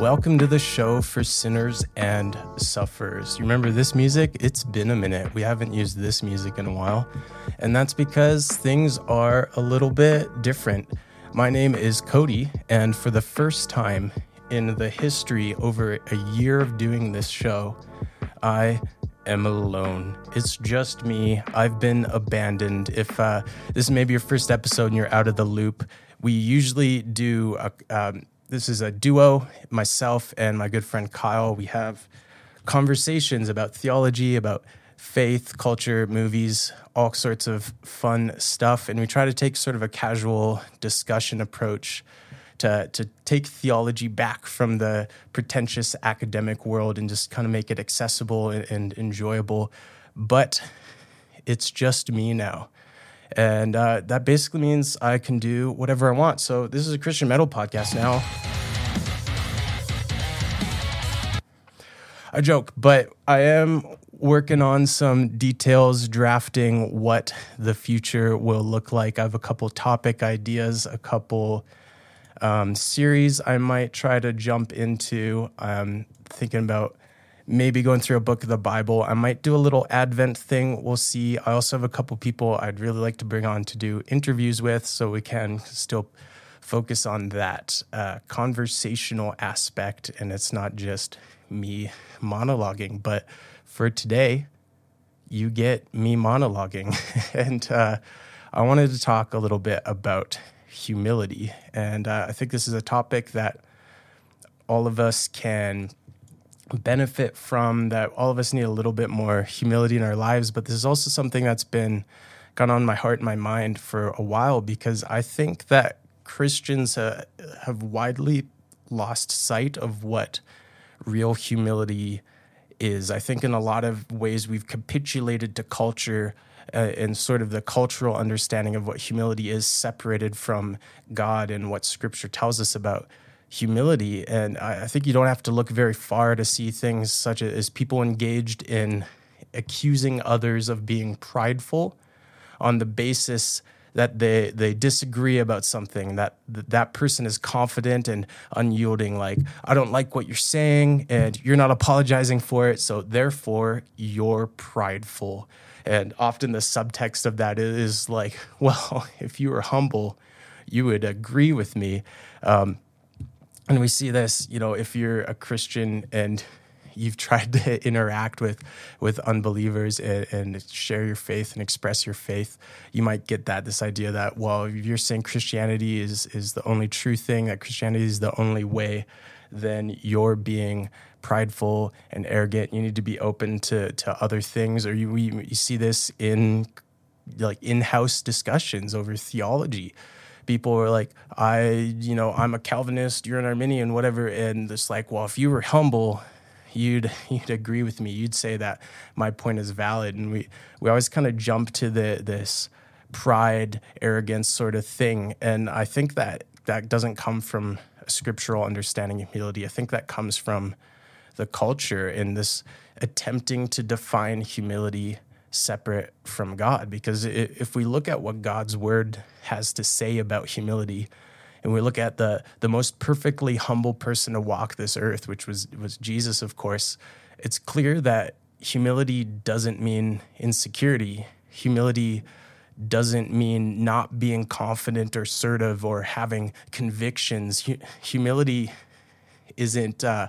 Welcome to the show for sinners and sufferers. You remember this music? It's been a minute. We haven't used this music in a while. And that's because things are a little bit different. My name is Cody, and for the first time in the history over a year of doing this show, I am alone. It's just me. I've been abandoned. If uh, this is maybe your first episode and you're out of the loop, we usually do a, um, this is a duo, myself and my good friend Kyle. We have conversations about theology, about faith, culture, movies, all sorts of fun stuff. And we try to take sort of a casual discussion approach to, to take theology back from the pretentious academic world and just kind of make it accessible and, and enjoyable. But it's just me now. And uh, that basically means I can do whatever I want. So this is a Christian metal podcast now. A joke, but I am working on some details, drafting what the future will look like. I have a couple topic ideas, a couple um, series I might try to jump into. I'm thinking about maybe going through a book of the Bible. I might do a little Advent thing. We'll see. I also have a couple people I'd really like to bring on to do interviews with so we can still focus on that uh, conversational aspect. And it's not just me monologuing, but for today, you get me monologuing. and uh, I wanted to talk a little bit about humility. And uh, I think this is a topic that all of us can benefit from that all of us need a little bit more humility in our lives but this is also something that's been gone on my heart and my mind for a while because i think that christians uh, have widely lost sight of what real humility is. I think in a lot of ways we've capitulated to culture uh, and sort of the cultural understanding of what humility is separated from god and what scripture tells us about humility. And I, I think you don't have to look very far to see things such as people engaged in accusing others of being prideful on the basis that they they disagree about something that that person is confident and unyielding like i don't like what you're saying and you're not apologizing for it so therefore you're prideful and often the subtext of that is like well if you were humble you would agree with me um, and we see this you know if you're a christian and you've tried to interact with with unbelievers and, and, share your faith and express your faith you might get that this idea that well if you're saying christianity is is the only true thing that christianity is the only way then you're being prideful and arrogant. You need to be open to to other things. Or you you see this in like in-house discussions over theology people were like, I, you know, I'm a Calvinist, you're an Arminian, whatever. And it's like, well, if you were humble, you'd you'd agree with me. You'd say that my point is valid. And we we always kind of jump to the this pride, arrogance sort of thing. And I think that that doesn't come from a scriptural understanding of humility. I think that comes from the culture in this attempting to define humility separate from God. Because if we look at what God's word has to say about humility, and we look at the the most perfectly humble person to walk this earth, which was was Jesus, of course, it's clear that humility doesn't mean insecurity. Humility doesn't mean not being confident or assertive or having convictions. Humility isn't uh,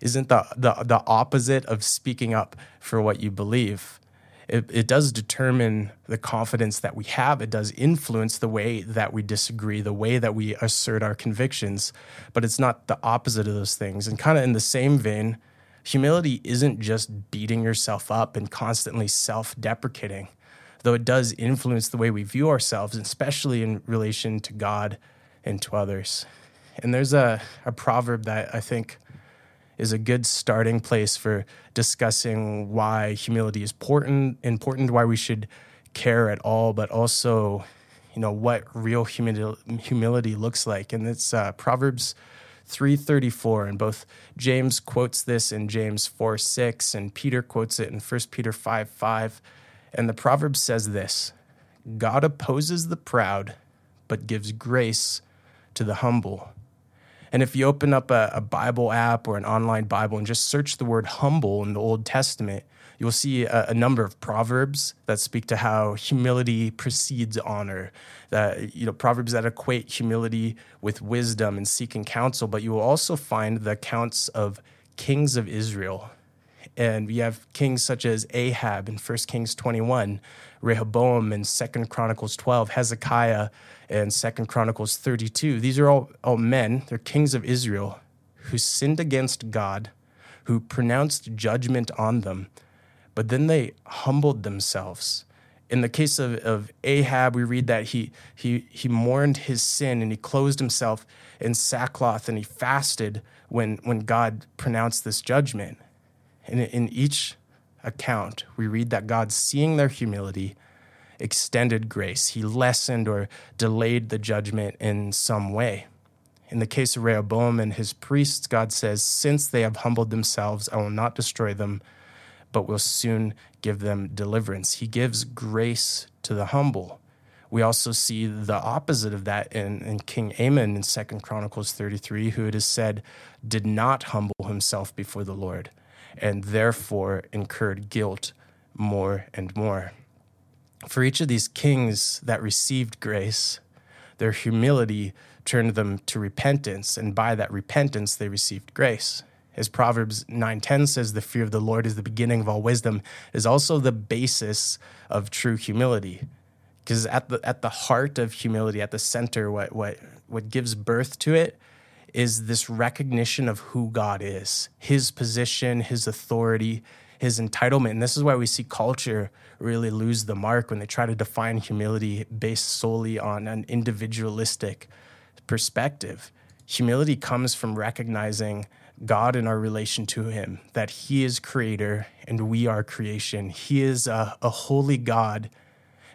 isn't the, the the opposite of speaking up for what you believe it, it does determine the confidence that we have. It does influence the way that we disagree, the way that we assert our convictions, but it's not the opposite of those things. And kind of in the same vein, humility isn't just beating yourself up and constantly self deprecating, though it does influence the way we view ourselves, especially in relation to God and to others. And there's a, a proverb that I think is a good starting place for discussing why humility is important, important, why we should care at all, but also, you know, what real humility, looks like. And it's uh, Proverbs 334 and both james quotes this in james 4 6 and peter quotes it in 1 peter 5 5 and the proverb says this god opposes the proud but gives grace to the humble And if you open up a, a, Bible app or an online Bible and just search the word humble in the Old Testament, you'll see a, a number of proverbs that speak to how humility precedes honor. That you know, proverbs that equate humility with wisdom and seeking counsel. But you will also find the accounts of kings of Israel. And we have kings such as Ahab in 1 Kings 21, Rehoboam in 2 Chronicles 12, Hezekiah in Second Chronicles 32. These are all, all men, they're kings of Israel who sinned against God, who pronounced judgment on them, but then they humbled themselves. In the case of, of Ahab, we read that he, he, he mourned his sin and he closed himself in sackcloth and he fasted when, when God pronounced this judgment. And in each account, we read that God, seeing their humility, extended grace. He lessened or delayed the judgment in some way. In the case of Rehoboam and his priests, God says, Since they have humbled themselves, I will not destroy them, but will soon give them deliverance. He gives grace to the humble. We also see the opposite of that in, in King Amon in Second Chronicles 33, who it is said did not humble himself before the Lord and therefore incurred guilt more and more. For each of these kings that received grace, their humility turned them to repentance, and by that repentance they received grace. As Proverbs 9:10 says, the fear of the Lord is the beginning of all wisdom, is also the basis of true humility. Because at the at the heart of humility, at the center, what what what gives birth to it is this recognition of who God is, his position, his authority, his entitlement. And this is why we see culture really lose the mark when they try to define humility based solely on an individualistic perspective. Humility comes from recognizing God in our relation to him, that he is creator and we are creation. He is a, a holy God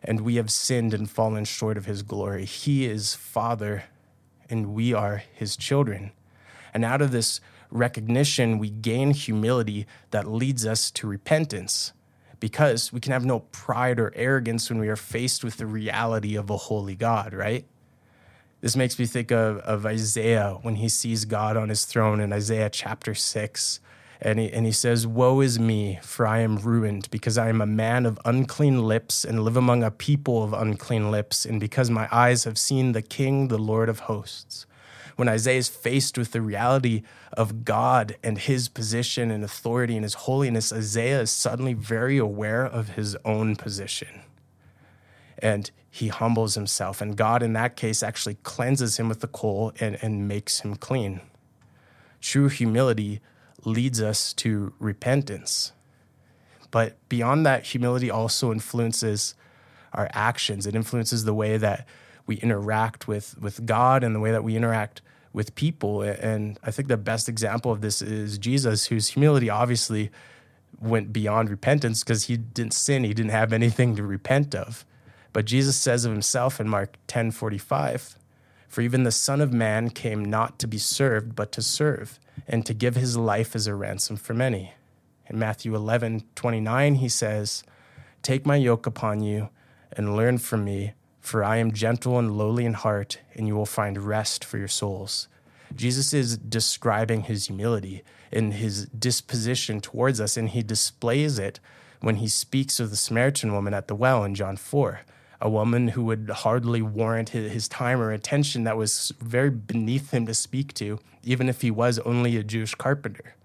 and we have sinned and fallen short of his glory. He is father and we are his children. And out of this recognition, we gain humility that leads us to repentance because we can have no pride or arrogance when we are faced with the reality of a holy God, right? This makes me think of, of Isaiah when he sees God on his throne in Isaiah chapter 6. And he, and he says, Woe is me, for I am ruined, because I am a man of unclean lips and live among a people of unclean lips, and because my eyes have seen the King, the Lord of hosts when Isaiah is faced with the reality of God and his position and authority and his holiness, Isaiah is suddenly very aware of his own position. And he humbles himself. And God, in that case, actually cleanses him with the coal and, and makes him clean. True humility leads us to repentance. But beyond that, humility also influences our actions. It influences the way that we interact with, with God and the way that we interact with people. And I think the best example of this is Jesus, whose humility obviously went beyond repentance because he didn't sin, he didn't have anything to repent of. But Jesus says of himself in Mark 10 45, For even the Son of Man came not to be served, but to serve, and to give his life as a ransom for many. In Matthew 11 29, he says, Take my yoke upon you and learn from me for I am gentle and lowly in heart, and you will find rest for your souls. Jesus is describing his humility and his disposition towards us, and he displays it when he speaks of the Samaritan woman at the well in John 4, a woman who would hardly warrant his his time or attention that was very beneath him to speak to, even if he was only a Jewish carpenter.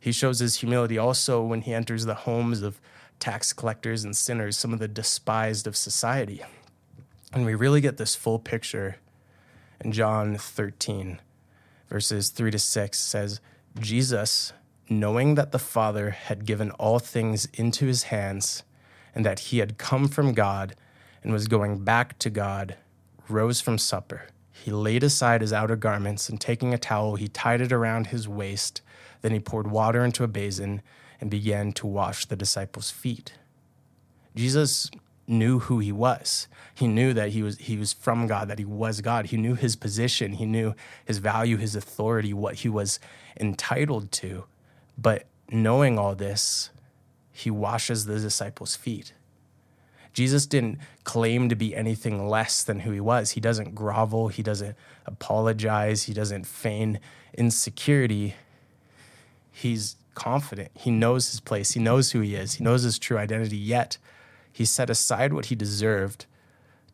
He shows his humility also when he enters the homes of tax collectors and sinners, some of the despised of society. And we really get this full picture in John 13, verses 3 to 6 says, Jesus, knowing that the Father had given all things into his hands, and that he had come from God and was going back to God, rose from supper. He laid aside his outer garments, and taking a towel, he tied it around his waist. Then he poured water into a basin and began to wash the disciples' feet. Jesus knew who he was. He knew that he was he was from God, that he was God. He knew his position, he knew his value, his authority, what he was entitled to. But knowing all this, he washes the disciples' feet. Jesus didn't claim to be anything less than who he was. He doesn't grovel, he doesn't apologize, he doesn't feign insecurity. He's confident. He knows his place, he knows who he is, he knows his true identity, yet he set aside what he deserved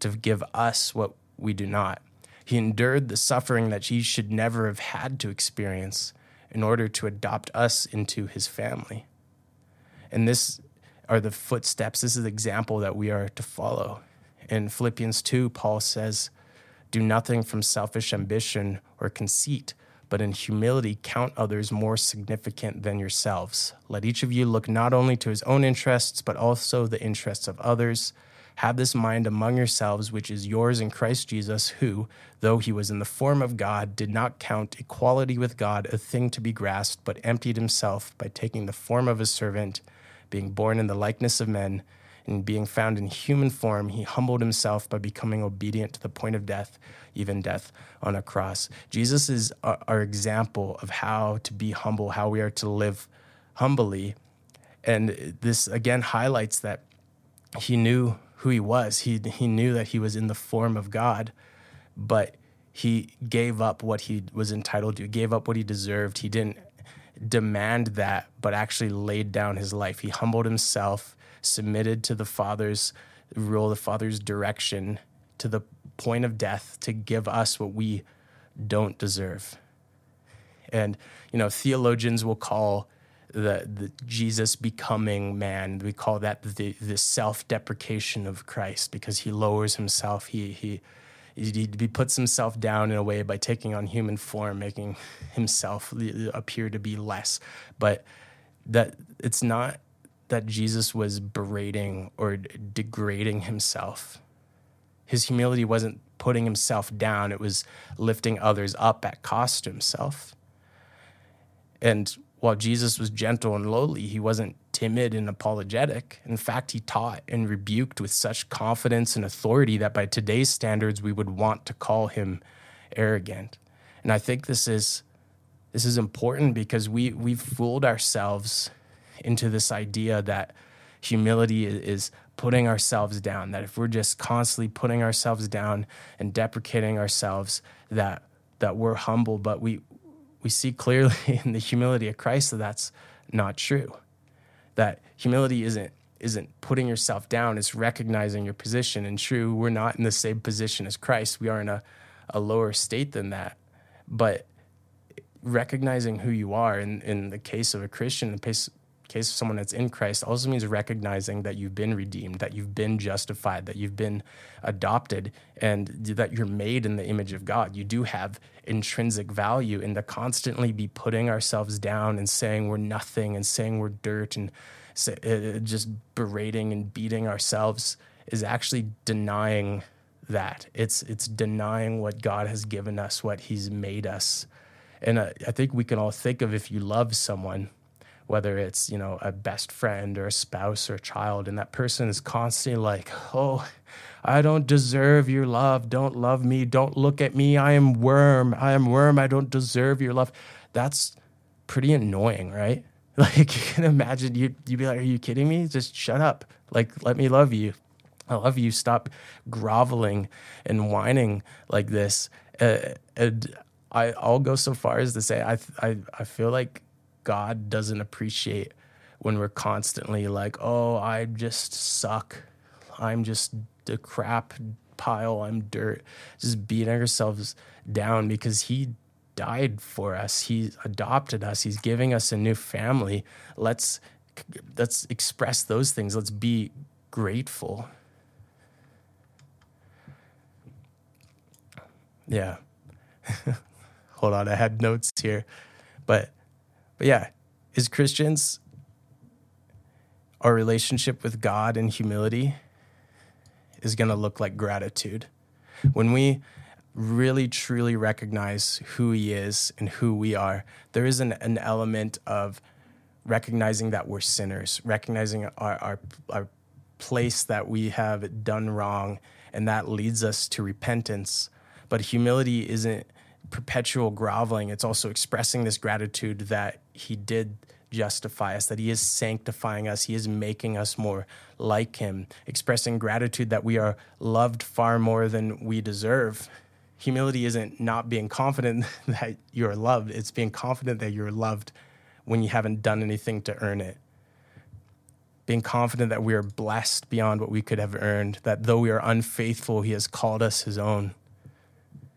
to give us what we do not. He endured the suffering that he should never have had to experience in order to adopt us into his family. And this are the footsteps, this is the example that we are to follow. In Philippians 2, Paul says, Do nothing from selfish ambition or conceit, but in humility count others more significant than yourselves. Let each of you look not only to his own interests, but also the interests of others. Have this mind among yourselves, which is yours in Christ Jesus, who, though he was in the form of God, did not count equality with God a thing to be grasped, but emptied himself by taking the form of a servant, being born in the likeness of men. And being found in human form, he humbled himself by becoming obedient to the point of death, even death on a cross. Jesus is our, example of how to be humble, how we are to live humbly. And this again highlights that he knew who he was. He he knew that he was in the form of God, but he gave up what he was entitled to. Gave up what he deserved. He didn't demand that, but actually laid down his life. He humbled himself, submitted to the Father's rule, the Father's direction, to the point of death to give us what we don't deserve. And you know, theologians will call the, the Jesus becoming man. We call that the, the self deprecation of Christ because he lowers himself. He, he, he, puts himself down in a way by taking on human form, making himself appear to be less. But that it's not that Jesus was berating or degrading himself. His humility wasn't putting himself down, it was lifting others up at cost to himself. And while Jesus was gentle and lowly, he wasn't timid and apologetic. In fact, he taught and rebuked with such confidence and authority that by today's standards, we would want to call him arrogant. And I think this is this is important because we we've fooled ourselves into this idea that humility is putting ourselves down that if we're just constantly putting ourselves down and deprecating ourselves that that we're humble but we we see clearly in the humility of Christ that that's not true. That humility isn't isn't putting yourself down, it's recognizing your position. And true, we're not in the same position as Christ. We are in a, a lower state than that. But recognizing who you are in, in the case of a Christian, in the case, of someone that's in Christ also means recognizing that you've been redeemed, that you've been justified, that you've been adopted, and that you're made in the image of God. You do have intrinsic value, and to constantly be putting ourselves down and saying we're nothing and saying we're dirt and say, uh, just berating and beating ourselves is actually denying that. It's it's denying what God has given us, what He's made us. And uh, I think we can all think of if you love someone whether it's you know a best friend or a spouse or a child and that person is constantly like oh i don't deserve your love. Don't love me. Don't look at me. I am worm. I am worm. I don't deserve your love. That's pretty annoying right? Like you can imagine you you'd be like are you kidding me? Just shut up. Like let me love you. I love you. Stop groveling and whining like this. Uh, and I, i'll go so far as to say I, I i feel like God doesn't appreciate when we're constantly like, oh, I just suck. I'm just a crap pile. I'm dirt. Just beating ourselves down because He died for us. He adopted us. He's giving us a new family. Let's let's express those things. Let's be grateful. Yeah. Hold on, I had notes here. But but yeah, as Christians, our relationship with God and humility is going to look like gratitude. When we really truly recognize who He is and who we are, there is an, an element of recognizing that we're sinners, recognizing our, our, our place that we have done wrong, and that leads us to repentance. But humility isn't perpetual groveling, it's also expressing this gratitude that he did justify us, that He is sanctifying us, He is making us more like Him, expressing gratitude that we are loved far more than we deserve. Humility isn't not being confident that you're loved, it's being confident that you're loved when you haven't done anything to earn it. Being confident that we are blessed beyond what we could have earned, that though we are unfaithful, He has called us His own.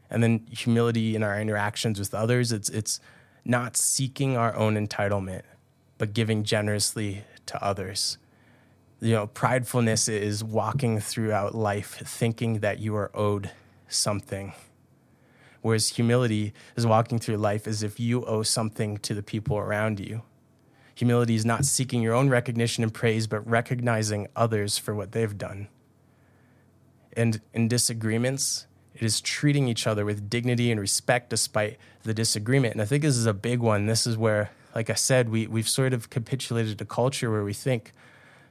And then humility in our interactions with others, it's, it's not seeking our own entitlement, but giving generously to others. You know, pridefulness is walking throughout life thinking that you are owed something. Whereas humility is walking through life as if you owe something to the people around you. Humility is not seeking your own recognition and praise, but recognizing others for what they've done. And in disagreements, it is treating each other with dignity and respect despite the disagreement. And I think this is a big one. This is where, like I said, we, we've sort of capitulated a culture where we think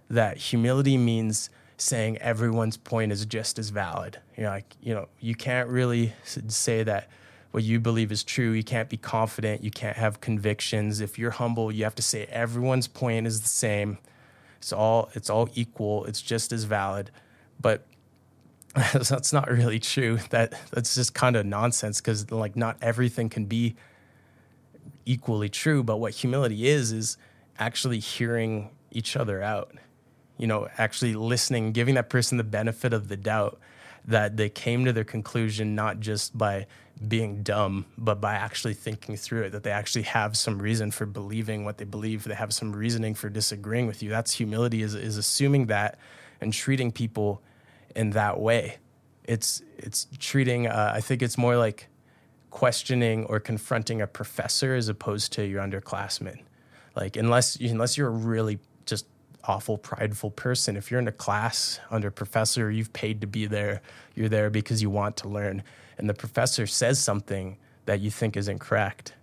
that humility means saying everyone's point is just as valid. You know, like, you know, you can't really say that what you believe is true. You can't be confident. You can't have convictions. If you're humble, you have to say everyone's point is the same. It's all it's all equal. It's just as valid. But that's not really true. That that's just kind of nonsense because like not everything can be equally true. But what humility is is actually hearing each other out. You know, actually listening, giving that person the benefit of the doubt that they came to their conclusion not just by being dumb, but by actually thinking through it, that they actually have some reason for believing what they believe, they have some reasoning for disagreeing with you. That's humility is, is assuming that and treating people in that way. It's it's treating. Uh, I think it's more like questioning or confronting a professor as opposed to your underclassmen. Like unless unless you're a really just awful prideful person, if you're in a class under a professor, you've paid to be there. You're there because you want to learn, and the professor says something that you think is incorrect.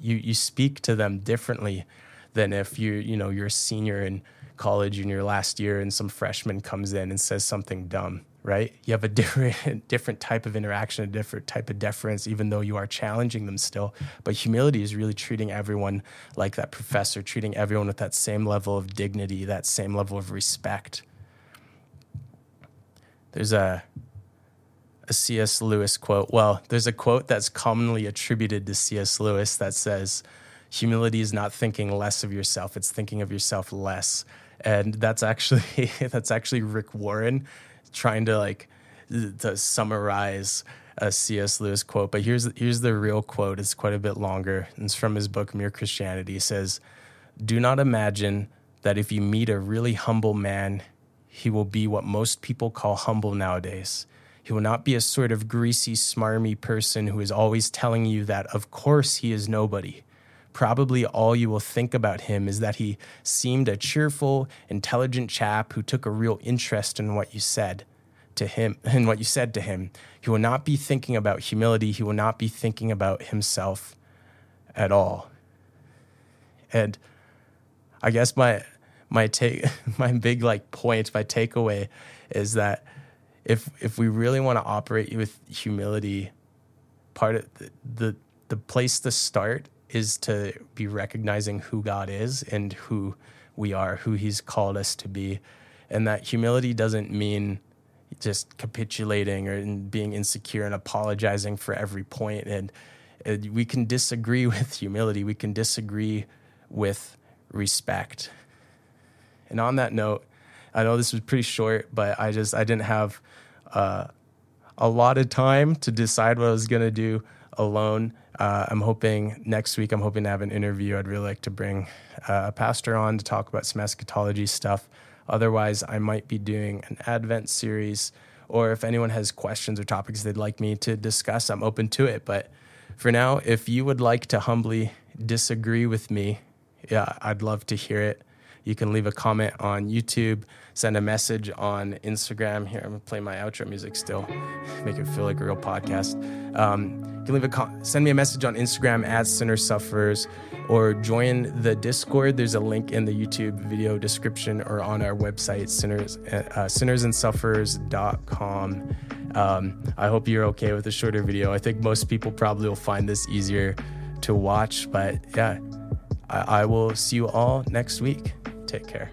You you speak to them differently than if you you know you're a senior in college in your last year and some freshman comes in and says something dumb right you have a different different type of interaction a different type of deference even though you are challenging them still but humility is really treating everyone like that professor treating everyone with that same level of dignity that same level of respect there's a a C.S. Lewis quote. Well, there's a quote that's commonly attributed to C.S. Lewis that says, Humility is not thinking less of yourself, it's thinking of yourself less and that's actually that's actually Rick Warren trying to like to summarize uh, a C.S. Lewis quote. But here's here's the real quote. It's quite a bit longer. It's from his book Mere Christianity. He says, "Do not imagine that if you meet a really humble man, he will be what most people call humble nowadays." He will not be a sort of greasy, smarmy person who is always telling you that, of course, he is nobody probably all you will think about him is that he seemed a cheerful, intelligent chap who took a real interest in what you said to him and what you said to him. He will not be thinking about humility. He will not be thinking about himself at all. And I guess my my take my big like point, my takeaway is that if if we really want to operate with humility, part of the, the the place to start is to be recognizing who God is and who we are, who He's called us to be. And that humility doesn't mean just capitulating or being insecure and apologizing for every point. And, and we can disagree with humility, we can disagree with respect. And on that note, I know this was pretty short, but I just I didn't have uh, a lot of time to decide what I was gonna do alone. Uh, I'm hoping next week, I'm hoping to have an interview. I'd really like to bring uh, a pastor on to talk about some eschatology stuff. Otherwise, I might be doing an Advent series, or if anyone has questions or topics they'd like me to discuss, I'm open to it. But for now, if you would like to humbly disagree with me, yeah, I'd love to hear it. You can leave a comment on YouTube, send a message on Instagram. Here, I'm gonna play my outro music still, make it feel like a real podcast. Um, you can leave a con- send me a message on Instagram at Sinner Suffers, or join the Discord. There's a link in the YouTube video description or on our website, sinners uh, sinnersandsuffers.com. Um, I hope you're okay with a shorter video. I think most people probably will find this easier to watch, but yeah I, I will see you all next week. Take care.